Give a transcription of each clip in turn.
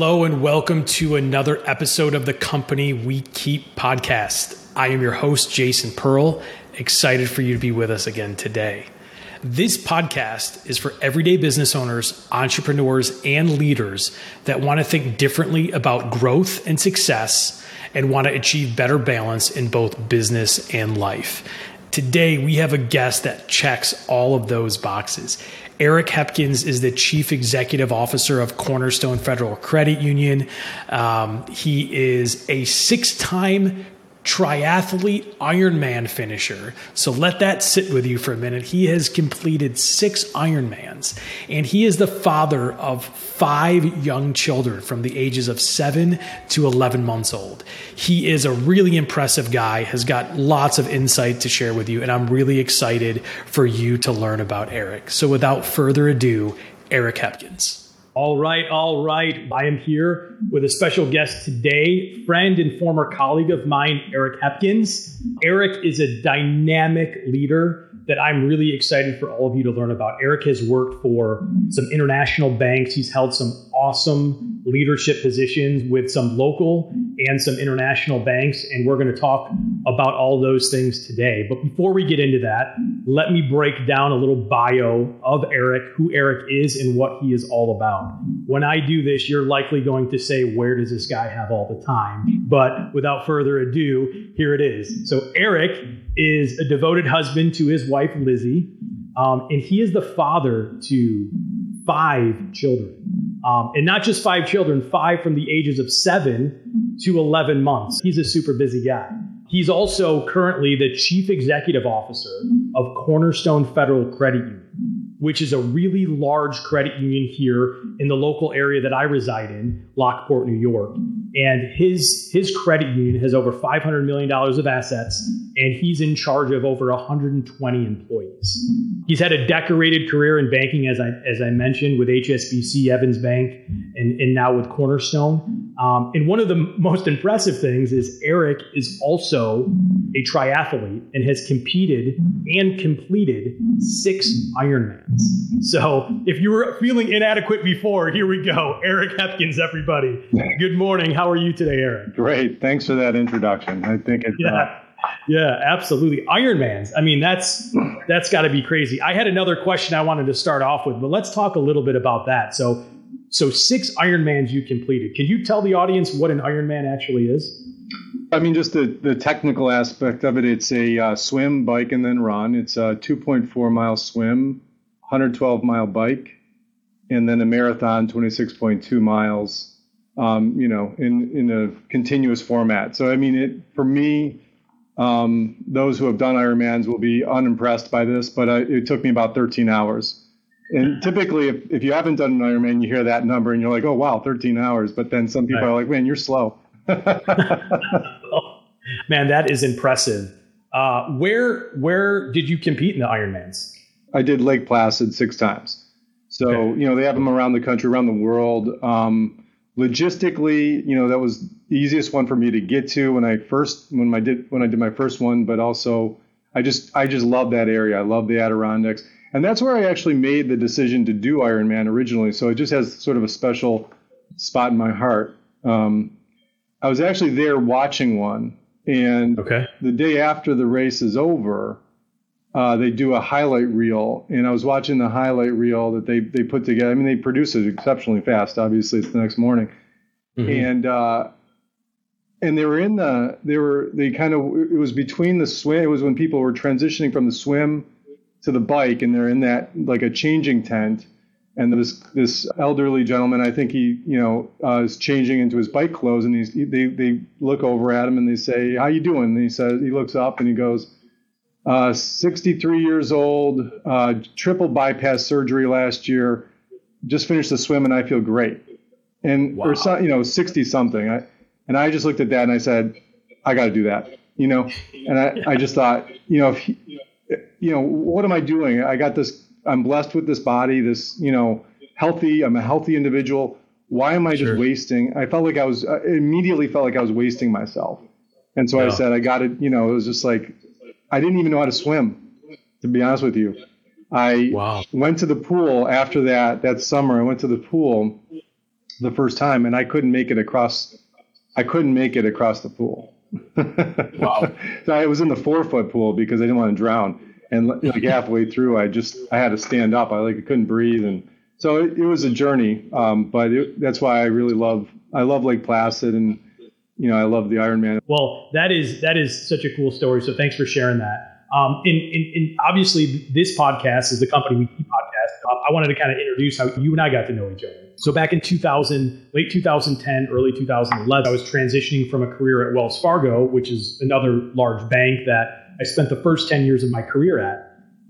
Hello, and welcome to another episode of the Company We Keep podcast. I am your host, Jason Pearl. Excited for you to be with us again today. This podcast is for everyday business owners, entrepreneurs, and leaders that want to think differently about growth and success and want to achieve better balance in both business and life. Today, we have a guest that checks all of those boxes. Eric Hepkins is the Chief Executive Officer of Cornerstone Federal Credit Union. Um, he is a six time triathlete Ironman finisher. So let that sit with you for a minute. He has completed six Ironmans, and he is the father of five young children from the ages of seven to 11 months old. He is a really impressive guy, has got lots of insight to share with you, and I'm really excited for you to learn about Eric. So without further ado, Eric Hepkins. All right, all right. I am here with a special guest today, friend and former colleague of mine, Eric Hepkins. Eric is a dynamic leader that I'm really excited for all of you to learn about. Eric has worked for some international banks. He's held some awesome leadership positions with some local and some international banks. And we're going to talk about all those things today. But before we get into that, let me break down a little bio of Eric, who Eric is, and what he is all about. When I do this, you're likely going to say, Where does this guy have all the time? But without further ado, here it is. So, Eric is a devoted husband to his wife, Lizzie, um, and he is the father to five children. Um, and not just five children, five from the ages of seven to 11 months. He's a super busy guy. He's also currently the chief executive officer of Cornerstone Federal Credit Union, which is a really large credit union here in the local area that I reside in, Lockport, New York. And his his credit union has over 500 million dollars of assets, and he's in charge of over 120 employees. He's had a decorated career in banking, as I as I mentioned, with HSBC, Evans Bank, and, and now with Cornerstone. Um, and one of the most impressive things is Eric is also a triathlete and has competed and completed six Ironmans. So if you were feeling inadequate before, here we go. Eric Hepkins, everybody. Good morning. How are you today, Eric? Great. Thanks for that introduction. I think it's. Yeah. Uh, yeah, absolutely. Ironmans. I mean, that's that's got to be crazy. I had another question I wanted to start off with, but let's talk a little bit about that. So, so six Ironmans you completed. Can you tell the audience what an Ironman actually is? I mean, just the, the technical aspect of it. It's a uh, swim, bike, and then run. It's a 2.4 mile swim, 112 mile bike, and then a marathon, 26.2 miles. Um, you know, in in a continuous format. So I mean, it for me. Um, those who have done Ironmans will be unimpressed by this, but I, it took me about 13 hours. And typically, if, if you haven't done an Ironman, you hear that number and you're like, oh, wow, 13 hours. But then some people right. are like, man, you're slow. man, that is impressive. Uh, where where did you compete in the Ironmans? I did Lake Placid six times. So okay. you know they have them around the country, around the world. Um, logistically, you know that was the easiest one for me to get to when I first when I did when I did my first one. But also, I just I just love that area. I love the Adirondacks, and that's where I actually made the decision to do Ironman originally. So it just has sort of a special spot in my heart. Um, I was actually there watching one, and okay. the day after the race is over, uh, they do a highlight reel, and I was watching the highlight reel that they they put together. I mean, they produce it exceptionally fast. Obviously, it's the next morning, mm-hmm. and uh, and they were in the they were they kind of it was between the swim. It was when people were transitioning from the swim to the bike, and they're in that like a changing tent and this this elderly gentleman, I think he, you know, uh, is changing into his bike clothes, and he's they they look over at him and they say, "How you doing?" And he says he looks up and he goes, uh, "63 years old, uh, triple bypass surgery last year, just finished the swim and I feel great." And wow. or so, you know, 60 something. I, and I just looked at that and I said, "I got to do that," you know. And I I just thought, you know, if you know, what am I doing? I got this I'm blessed with this body, this, you know, healthy, I'm a healthy individual. Why am I sure. just wasting? I felt like I was, I immediately felt like I was wasting myself. And so yeah. I said, I got it, you know, it was just like, I didn't even know how to swim, to be honest with you. I wow. went to the pool after that, that summer. I went to the pool the first time, and I couldn't make it across. I couldn't make it across the pool. wow! so I was in the four foot pool because I didn't want to drown, and like halfway through, I just I had to stand up. I like I couldn't breathe, and so it, it was a journey. Um, but it, that's why I really love I love Lake Placid, and you know I love the Ironman. Well, that is that is such a cool story. So thanks for sharing that. Um, and, and, and, obviously, this podcast is the company we keep podcast. I wanted to kind of introduce how you and I got to know each other. So back in 2000, late 2010, early 2011, I was transitioning from a career at Wells Fargo, which is another large bank that I spent the first 10 years of my career at.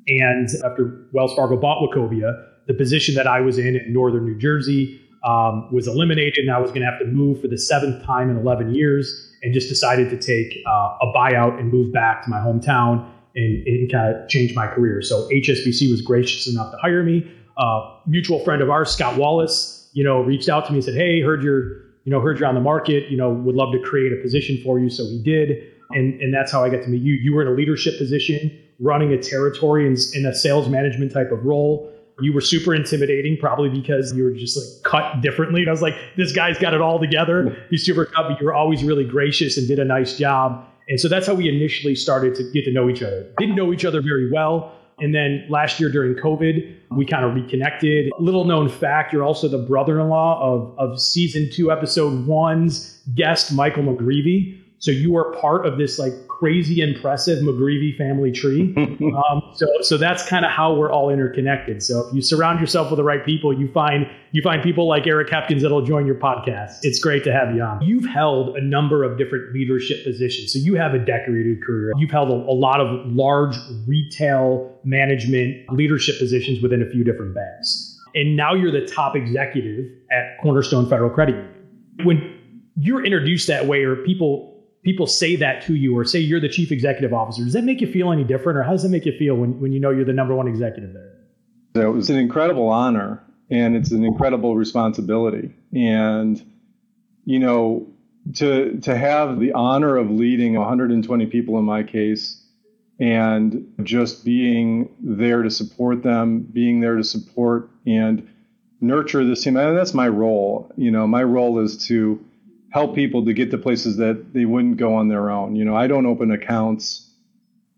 And after Wells Fargo bought Wachovia, the position that I was in in northern New Jersey um, was eliminated, and I was going to have to move for the seventh time in 11 years, and just decided to take uh, a buyout and move back to my hometown and, and kind of change my career. So HSBC was gracious enough to hire me. Uh, mutual friend of ours, Scott Wallace, you know, reached out to me and said, "Hey, heard you're, you know, heard you're on the market. You know, would love to create a position for you." So he did, and and that's how I got to meet you. You were in a leadership position, running a territory in, in a sales management type of role. You were super intimidating, probably because you were just like cut differently. And I was like, this guy's got it all together. He's super cut, but you were always really gracious and did a nice job. And so that's how we initially started to get to know each other. Didn't know each other very well. And then last year during COVID, we kind of reconnected. Little known fact, you're also the brother in law of, of season two, episode one's guest, Michael McGreevy. So you are part of this like crazy impressive McGreevy family tree. um, so so that's kind of how we're all interconnected. So if you surround yourself with the right people, you find you find people like Eric Hepkins that'll join your podcast. It's great to have you on. You've held a number of different leadership positions. So you have a decorated career. You've held a, a lot of large retail management leadership positions within a few different banks. And now you're the top executive at Cornerstone Federal Credit Union. When you're introduced that way or people people say that to you or say you're the chief executive officer, does that make you feel any different or how does it make you feel when, when you know you're the number one executive there? It was an incredible honor and it's an incredible responsibility. And, you know, to, to have the honor of leading 120 people in my case and just being there to support them, being there to support and nurture this team. That's my role. You know, my role is to help people to get to places that they wouldn't go on their own. You know, I don't open accounts.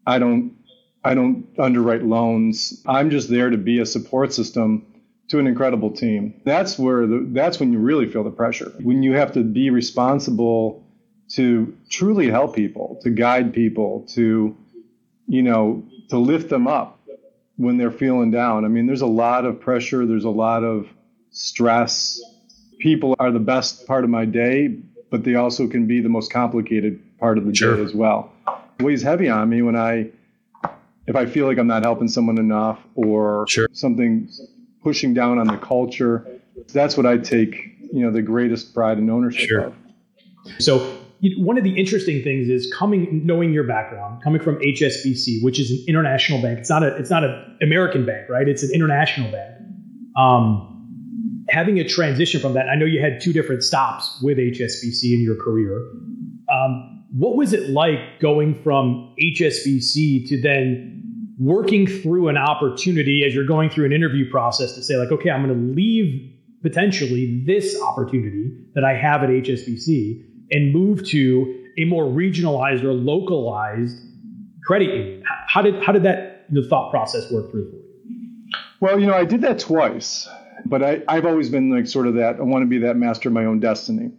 I don't I don't underwrite loans. I'm just there to be a support system to an incredible team. That's where the, that's when you really feel the pressure. When you have to be responsible to truly help people, to guide people, to you know, to lift them up when they're feeling down. I mean, there's a lot of pressure, there's a lot of stress, people are the best part of my day, but they also can be the most complicated part of the sure. day as well. It weighs heavy on me when I, if I feel like I'm not helping someone enough or sure. something pushing down on the culture. That's what I take, you know, the greatest pride and ownership sure. of. So one of the interesting things is coming knowing your background coming from hsbc which is an international bank it's not a it's not an american bank right it's an international bank um, having a transition from that, I know you had two different stops with HSBC in your career. Um, what was it like going from HSBC to then working through an opportunity as you're going through an interview process to say, like, okay, I'm going to leave potentially this opportunity that I have at HSBC and move to a more regionalized or localized credit union? How did how did that the thought process work through for you? Well, you know, I did that twice but I, I've always been like sort of that. I want to be that master of my own destiny.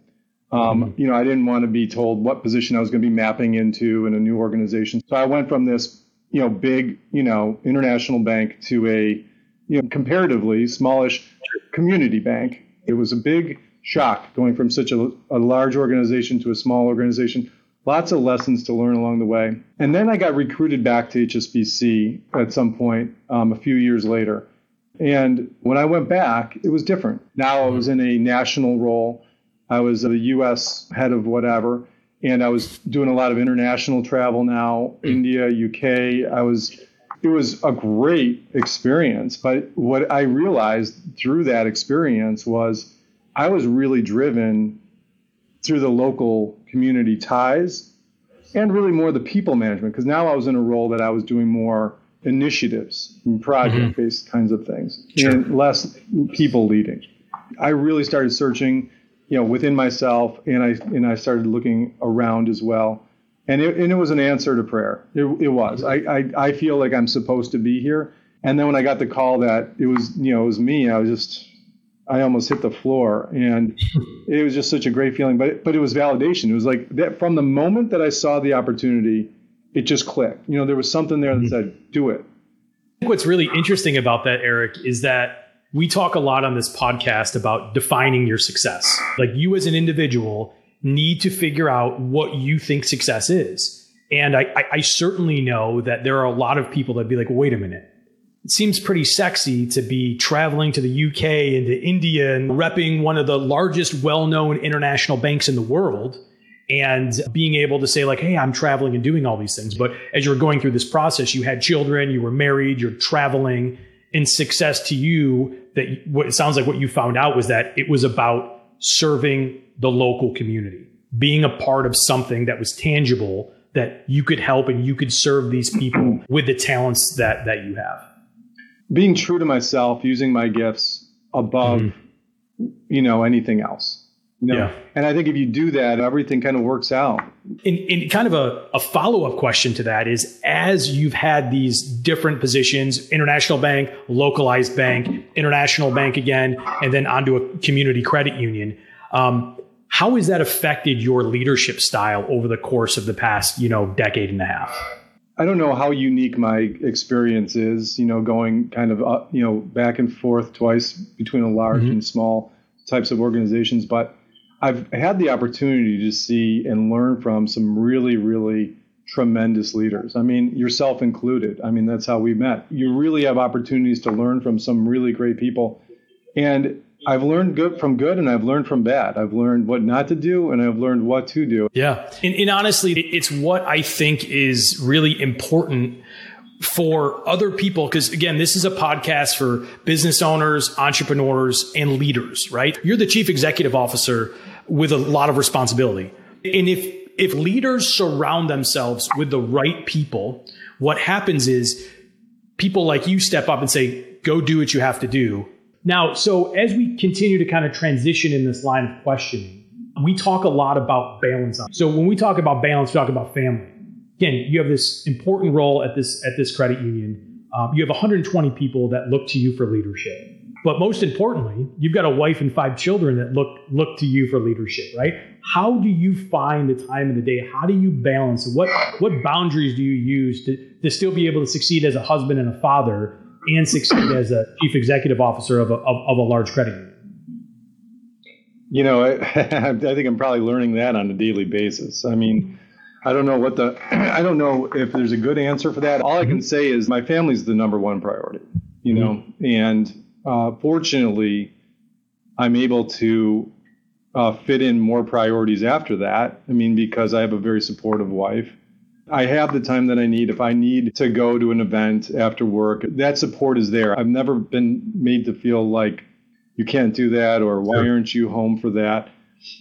Um, mm-hmm. You know, I didn't want to be told what position I was going to be mapping into in a new organization. So I went from this, you know, big, you know, international bank to a, you know, comparatively smallish community bank. It was a big shock going from such a, a large organization to a small organization. Lots of lessons to learn along the way. And then I got recruited back to HSBC at some point um, a few years later. And when I went back, it was different. Now I was in a national role. I was the U.S. head of whatever, and I was doing a lot of international travel now, hmm. India, UK. I was. It was a great experience, but what I realized through that experience was I was really driven through the local community ties and really more the people management because now I was in a role that I was doing more initiatives and project based mm-hmm. kinds of things sure. and less people leading. I really started searching, you know, within myself, and I and I started looking around as well, and it, and it was an answer to prayer. It, it was. I, I I feel like I'm supposed to be here, and then when I got the call that it was you know it was me, I was just I almost hit the floor, and it was just such a great feeling. But but it was validation. It was like that from the moment that I saw the opportunity, it just clicked. You know, there was something there that mm-hmm. said, "Do it." I think What's really interesting about that, Eric, is that we talk a lot on this podcast about defining your success. Like you as an individual need to figure out what you think success is. And I, I, I certainly know that there are a lot of people that be like, wait a minute. It seems pretty sexy to be traveling to the UK and to India and repping one of the largest well known international banks in the world and being able to say like hey i'm traveling and doing all these things. But as you're going through this process you had children you were married you're traveling and success to you that what it sounds like what you found out was that it was about serving the local community being a part of something that was tangible that you could help and you could serve these people with the talents that that you have. Being true to myself using my gifts above mm-hmm. you know anything else you know? Yeah. And I think if you do that, everything kind of works out. In, in kind of a, a follow up question to that is as you've had these different positions, international bank, localized bank, international bank again, and then onto a community credit union, um, how has that affected your leadership style over the course of the past, you know, decade and a half? I don't know how unique my experience is, you know, going kind of, you know, back and forth twice between a large mm-hmm. and small types of organizations, but I've had the opportunity to see and learn from some really, really tremendous leaders. I mean, yourself included. I mean, that's how we met. You really have opportunities to learn from some really great people. And I've learned good from good and I've learned from bad. I've learned what not to do and I've learned what to do. Yeah. And, and honestly, it's what I think is really important for other people because again this is a podcast for business owners entrepreneurs and leaders right you're the chief executive officer with a lot of responsibility. And if if leaders surround themselves with the right people, what happens is people like you step up and say, "Go do what you have to do." Now, so as we continue to kind of transition in this line of questioning, we talk a lot about balance. So when we talk about balance, we talk about family. Again, you have this important role at this at this credit union. Um, you have 120 people that look to you for leadership. But most importantly, you've got a wife and five children that look look to you for leadership, right? How do you find the time in the day? How do you balance? What what boundaries do you use to, to still be able to succeed as a husband and a father and succeed as a chief executive officer of a, of, of a large credit union? You know, I, I think I'm probably learning that on a daily basis. I mean, I don't know what the I don't know if there's a good answer for that. All I can mm-hmm. say is my family's the number one priority, you know, mm-hmm. and uh, fortunately, I'm able to uh, fit in more priorities after that. I mean, because I have a very supportive wife. I have the time that I need. If I need to go to an event after work, that support is there. I've never been made to feel like you can't do that or why aren't you home for that.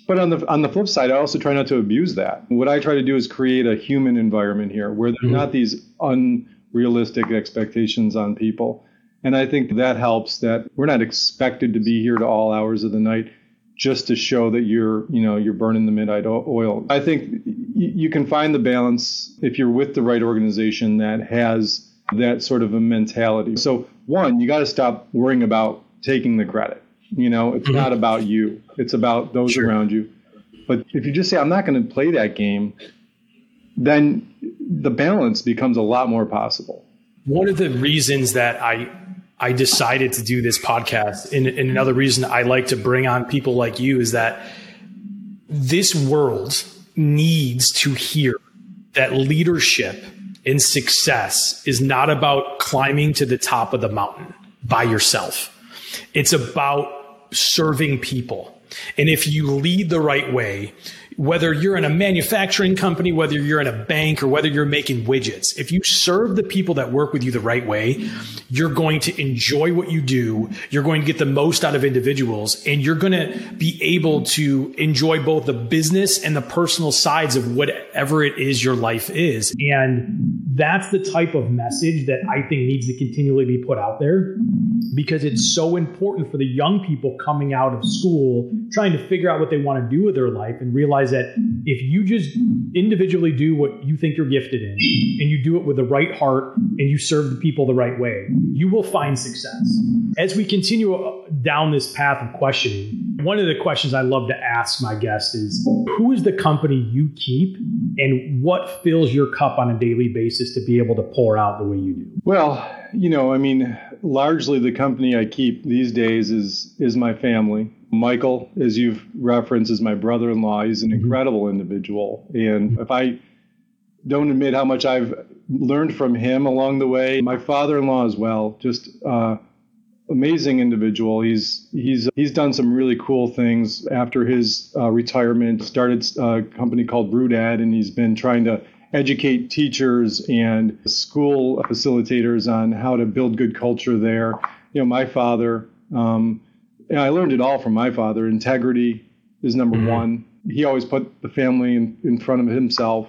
But on the on the flip side, I also try not to abuse that. What I try to do is create a human environment here where there's mm-hmm. not these unrealistic expectations on people. And I think that helps that we're not expected to be here to all hours of the night just to show that you're, you know, you're burning the midnight oil. I think you can find the balance if you're with the right organization that has that sort of a mentality. So one, you got to stop worrying about taking the credit. You know, it's mm-hmm. not about you. It's about those sure. around you. But if you just say I'm not going to play that game, then the balance becomes a lot more possible. One of the reasons that I I decided to do this podcast. And, and, another reason I like to bring on people like you is that this world needs to hear that leadership and success is not about climbing to the top of the mountain by yourself. It's about serving people. And if you lead the right way, whether you're in a manufacturing company, whether you're in a bank, or whether you're making widgets, if you serve the people that work with you the right way, you're going to enjoy what you do. You're going to get the most out of individuals and you're going to be able to enjoy both the business and the personal sides of whatever it is your life is. And that's the type of message that I think needs to continually be put out there because it's so important for the young people coming out of school trying to figure out what they want to do with their life and realize that if you just individually do what you think you're gifted in and you do it with the right heart and you serve the people the right way, you will find success. As we continue uh, down this path of questioning, one of the questions I love to ask my guests is who is the company you keep and what fills your cup on a daily basis to be able to pour out the way you do? Well, you know, I mean, largely the company I keep these days is is my family. Michael, as you've referenced, is my brother-in-law. He's an mm-hmm. incredible individual, and if I don't admit how much I've learned from him along the way, my father-in-law as well. Just uh, amazing individual. He's he's he's done some really cool things after his uh, retirement. Started a company called Brewdad, and he's been trying to educate teachers and school facilitators on how to build good culture there. You know, my father. Um, I learned it all from my father. Integrity is number mm-hmm. one. He always put the family in, in front of himself.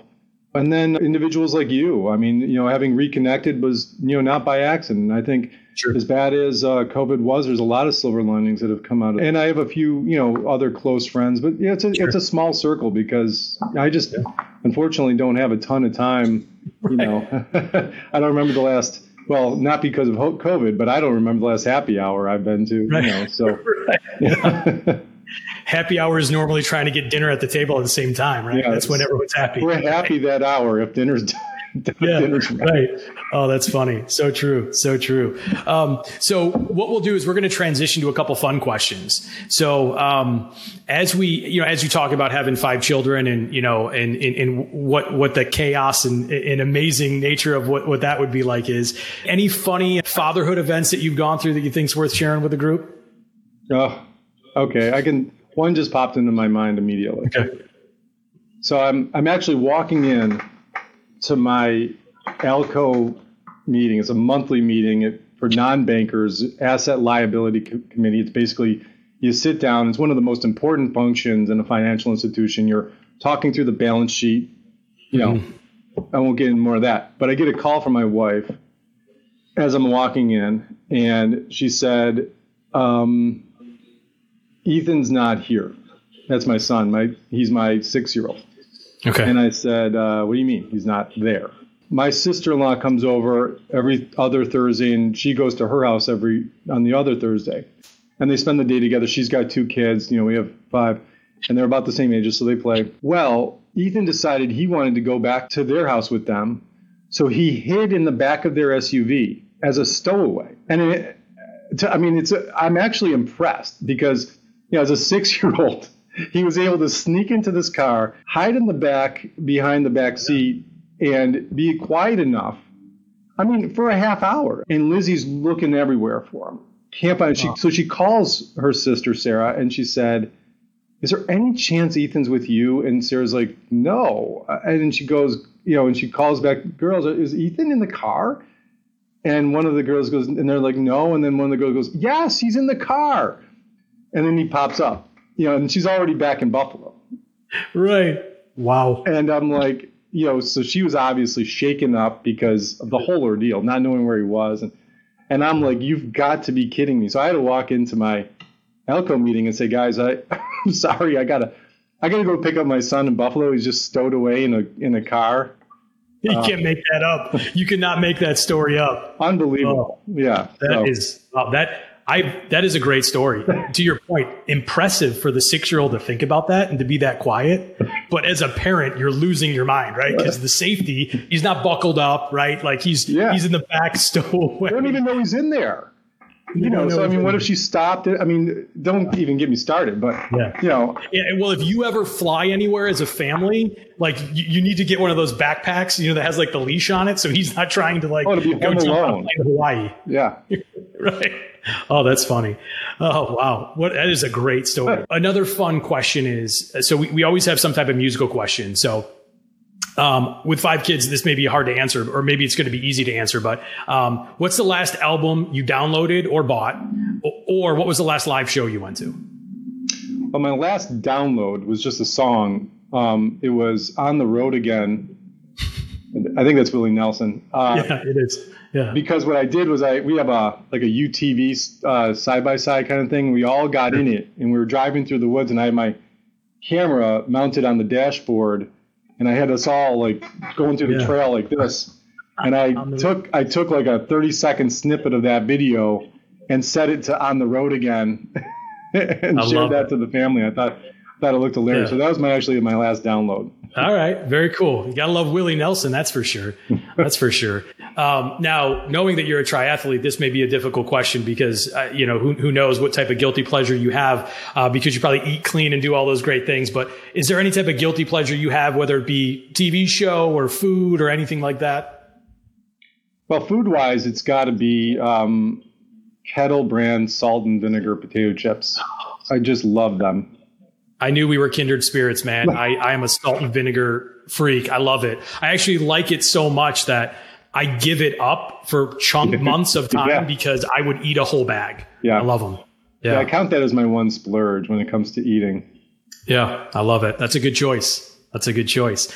And then individuals like you. I mean, you know, having reconnected was, you know, not by accident. I think Sure. As bad as uh, COVID was, there's a lot of silver linings that have come out of it. And I have a few, you know, other close friends, but yeah, it's a sure. it's a small circle because I just yeah. Unfortunately don't have a ton of time. Right. You know, I don't remember the last. Well, not because of COVID, but I don't remember the last happy hour I've been to. Right. You know, so. happy hour is normally trying to get dinner at the table at the same time, right? Yeah, That's when everyone's happy. We're happy that hour if dinner's done. Yeah, right. Oh, that's funny. So true. So true. Um, so what we'll do is we're going to transition to a couple fun questions. So um, as we, you know, as you talk about having five children and you know, and, and, and what what the chaos and, and amazing nature of what what that would be like is any funny fatherhood events that you've gone through that you think's worth sharing with the group? Oh, okay. I can. One just popped into my mind immediately. Okay. So I'm I'm actually walking in to my ALCO meeting. It's a monthly meeting for non-bankers, asset liability co- committee. It's basically you sit down. It's one of the most important functions in a financial institution. You're talking through the balance sheet. You know, mm-hmm. I won't get into more of that. But I get a call from my wife as I'm walking in, and she said, um, "Ethan's not here." That's my son. My he's my six-year-old. Okay. And I said, uh, What do you mean he's not there? My sister in law comes over every other Thursday and she goes to her house every on the other Thursday. And they spend the day together. She's got two kids, you know, we have five, and they're about the same ages, so they play. Well, Ethan decided he wanted to go back to their house with them. So he hid in the back of their SUV as a stowaway. And it, to, I mean, it's a, I'm actually impressed because, you know, as a six year old, he was able to sneak into this car, hide in the back behind the back seat, and be quiet enough. I mean, for a half hour. And Lizzie's looking everywhere for him. Can't find. She, so she calls her sister Sarah, and she said, "Is there any chance Ethan's with you?" And Sarah's like, "No." And then she goes, you know, and she calls back, "Girls, is Ethan in the car?" And one of the girls goes, and they're like, "No." And then one of the girls goes, "Yes, he's in the car." And then he pops up you know, and she's already back in Buffalo. Right. Wow. And I'm like, you know, so she was obviously shaken up because of the whole ordeal, not knowing where he was. And, and I'm like, you've got to be kidding me. So I had to walk into my ALCO meeting and say, guys, I, I'm sorry, I gotta, I gotta go pick up my son in Buffalo. He's just stowed away in a in a car. You uh, can't make that up. You cannot make that story up. Unbelievable. Oh, yeah. That so. is wow, that I that is a great story. to your point, impressive for the six year old to think about that and to be that quiet. But as a parent, you're losing your mind, right? Because the safety, he's not buckled up, right? Like he's yeah. he's in the back stowaway. I don't even know he's in there. You, know, so I mean, what if she stopped it? I mean, don't even get me started, but yeah. you know. Yeah, well, if you ever fly anywhere as a family, like you, you, need to get one of those backpacks, you know, that has like the leash on it, so he's not trying to like oh, to go alone. Hawaii. Yeah, right. Oh, that's funny. Oh, wow. What that is a great story. Another fun question is so we, we always have some type of musical question. So um, with five kids, this may be hard to answer, or maybe it's going to be easy to answer. But um, what's the last album you downloaded or bought, or what was the last live show you went to? Well, my last download was just a song. Um, it was "On the Road Again" I think that's Willie Nelson. Uh, yeah, it is. Yeah. Because what I did was I we have a like a UTV uh, side by side kind of thing. We all got in it, and we were driving through the woods, and I had my camera mounted on the dashboard, and I had us all like going through the yeah. trail like this. And I took I took like a 30 second snippet of that video and set it to on the road again, and I shared that it. to the family. I thought thought it looked hilarious. Yeah. So that was my actually my last download. All right, very cool. You gotta love Willie Nelson, that's for sure. That's for sure. Um, now, knowing that you're a triathlete, this may be a difficult question because uh, you know who, who, knows what type of guilty pleasure you have uh, because you probably eat clean and do all those great things. But is there any type of guilty pleasure you have, whether it be TV show or food or anything like that? Well, food wise, it's got to be um, Kettle brand salt and vinegar potato chips. I just love them. I knew we were kindred spirits, man. I, I am a salt and vinegar freak. I love it. I actually like it so much that I give it up for chunk months of time yeah. because I would eat a whole bag. Yeah. I love them. Yeah. yeah. I count that as my one splurge when it comes to eating. Yeah. I love it. That's a good choice. That's a good choice.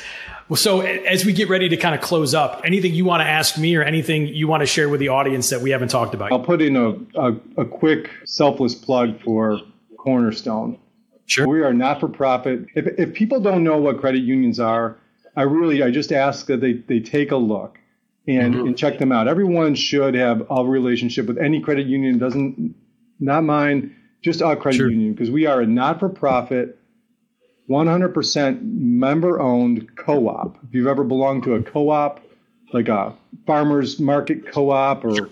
Well, so as we get ready to kind of close up, anything you want to ask me or anything you want to share with the audience that we haven't talked about? I'll put in a, a, a quick selfless plug for Cornerstone. Sure. We are not for profit. If, if people don't know what credit unions are, I really, I just ask that they, they take a look and, mm-hmm. and check them out. Everyone should have a relationship with any credit union. Doesn't, not mine, just our credit sure. union, because we are a not for profit, 100% member owned co op. If you've ever belonged to a co op, like a farmer's market co op, or,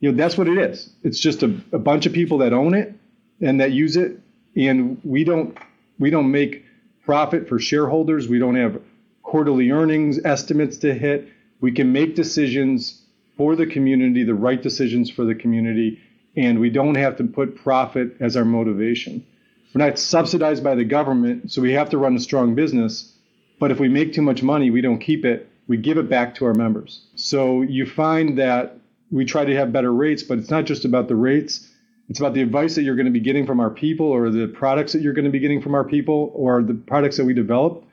you know, that's what it is. It's just a, a bunch of people that own it and that use it and we don't we don't make profit for shareholders. We don't have quarterly earnings estimates to hit. We can make decisions for the community, the right decisions for the community, and we don't have to put profit as our motivation. We're not subsidized by the government, so we have to run a strong business. But if we make too much money, we don't keep it. We give it back to our members. So you find that we try to have better rates, but it's not just about the rates. It's about the advice that you're going to be getting from our people or the products that you're going to be getting from our people or the products that we develop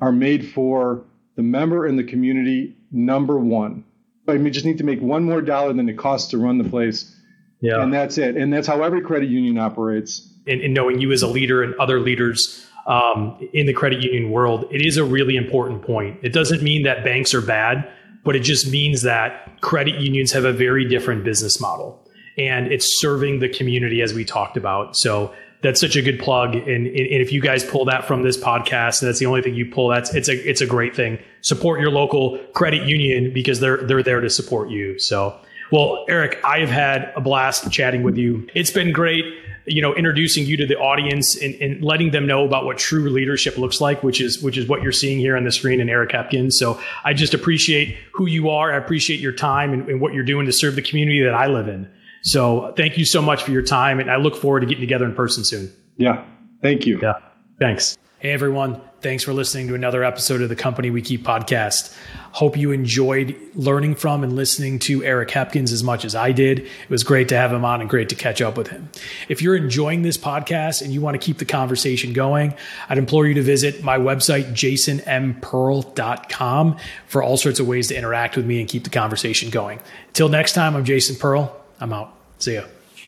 are made for the member and the community number one. I mean, just need to make one more dollar than it costs to run the place. Yeah. And that's it. And that's how every credit union operates. And, and knowing you as a leader and other leaders um, in the credit union world, it is a really important point. It doesn't mean that banks are bad, but it just means that credit unions have a very different business model and it's serving the community as we talked about. So that's such a good plug. And, and, if you guys pull that from this podcast, and that's the only thing you pull, that's it's a it's a great thing. Support your local credit union because they're they're there to support you. So, well, Eric, I have had a blast chatting with you. It's been great, you know, introducing you to the audience and, and letting them know about what true leadership looks like, which is which is what you're seeing here on the screen in Eric Hepkins. So I just appreciate who you are. I appreciate your time and, and what you're doing to serve the community that I live in. So thank you so much for your time. And I look forward to getting together in person soon. Yeah. Thank you. Yeah. Thanks. Hey, everyone. Thanks for listening to another episode of the Company We Keep podcast. Hope you enjoyed learning from and listening to Eric Hepkins as much as I did. It was great to have him on and great to catch up with him. If you're enjoying this podcast and you want to keep the conversation going, I'd implore you to visit my website, jasonmpearl.com, for all sorts of ways to interact with me and keep the conversation going. Until next time, I'm Jason Pearl. I'm out. See ya.